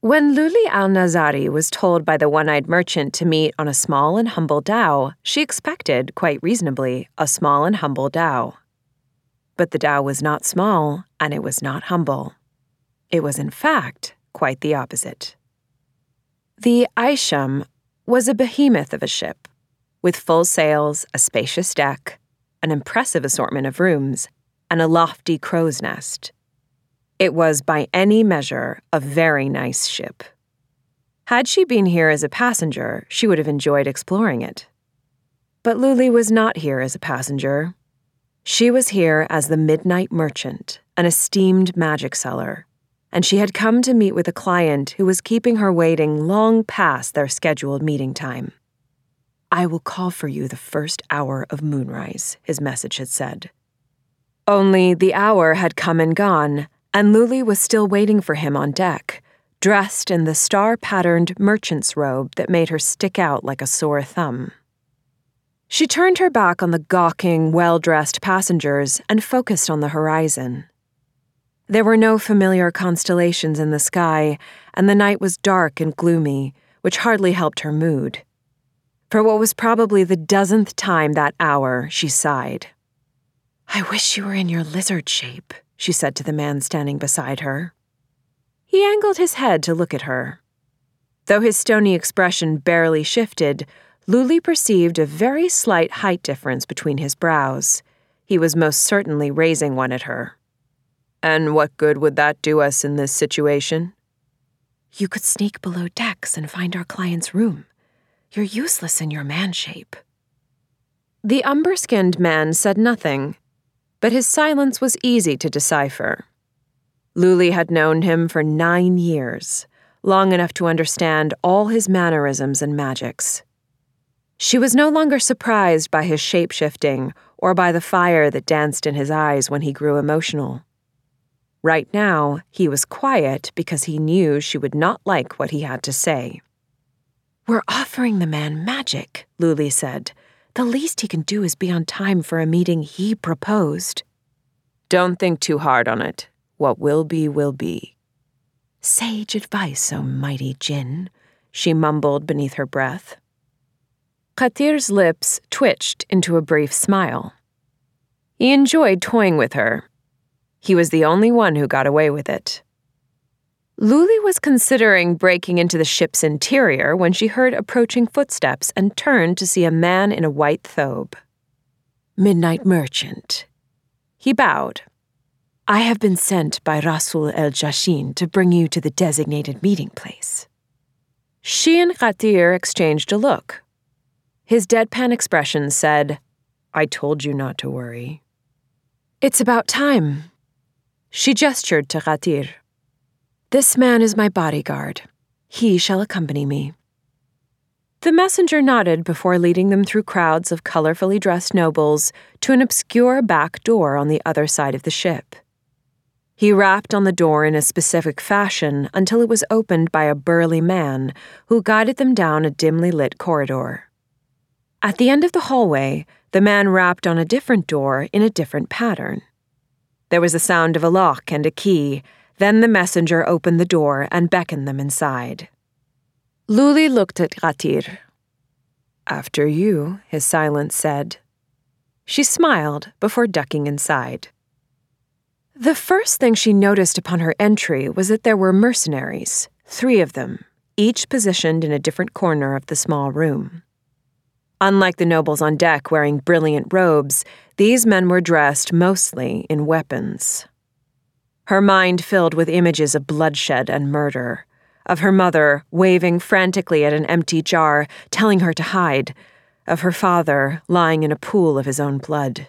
When Loulie al Nazari was told by the one eyed merchant to meet on a small and humble dhow, she expected, quite reasonably, a small and humble dhow. But the dhow was not small, and it was not humble. It was, in fact, quite the opposite. The Aisham was a behemoth of a ship, with full sails, a spacious deck, an impressive assortment of rooms, and a lofty crow's nest. It was, by any measure, a very nice ship. Had she been here as a passenger, she would have enjoyed exploring it. But Loulie was not here as a passenger. She was here as the midnight merchant, an esteemed magic seller, and she had come to meet with a client who was keeping her waiting long past their scheduled meeting time. I will call for you the first hour of moonrise, his message had said. Only the hour had come and gone, and Loulie was still waiting for him on deck, dressed in the star patterned merchant's robe that made her stick out like a sore thumb. She turned her back on the gawking, well dressed passengers and focused on the horizon. There were no familiar constellations in the sky, and the night was dark and gloomy, which hardly helped her mood. For what was probably the dozenth time that hour, she sighed. I wish you were in your lizard shape, she said to the man standing beside her. He angled his head to look at her. Though his stony expression barely shifted, Loulie perceived a very slight height difference between his brows. He was most certainly raising one at her. And what good would that do us in this situation? You could sneak below decks and find our client's room. You're useless in your man shape. The umber skinned man said nothing, but his silence was easy to decipher. Loulie had known him for nine years, long enough to understand all his mannerisms and magics. She was no longer surprised by his shape shifting or by the fire that danced in his eyes when he grew emotional. Right now, he was quiet because he knew she would not like what he had to say. We're offering the man magic, Loulie said. The least he can do is be on time for a meeting he proposed. Don't think too hard on it. What will be, will be. Sage advice, O mighty Jinn, she mumbled beneath her breath. Qadir's lips twitched into a brief smile. He enjoyed toying with her, he was the only one who got away with it. Loulie was considering breaking into the ship's interior when she heard approaching footsteps and turned to see a man in a white thobe. Midnight Merchant. He bowed. I have been sent by Rasul el Jashin to bring you to the designated meeting place. She and Qadir exchanged a look. His deadpan expression said, I told you not to worry. It's about time, she gestured to Qadir. This man is my bodyguard. He shall accompany me. The messenger nodded before leading them through crowds of colorfully dressed nobles to an obscure back door on the other side of the ship. He rapped on the door in a specific fashion until it was opened by a burly man who guided them down a dimly lit corridor. At the end of the hallway, the man rapped on a different door in a different pattern. There was the sound of a lock and a key. Then the messenger opened the door and beckoned them inside. Loulie looked at Qadir. After you, his silence said. She smiled before ducking inside. The first thing she noticed upon her entry was that there were mercenaries, three of them, each positioned in a different corner of the small room. Unlike the nobles on deck wearing brilliant robes, these men were dressed mostly in weapons. Her mind filled with images of bloodshed and murder, of her mother waving frantically at an empty jar, telling her to hide, of her father lying in a pool of his own blood.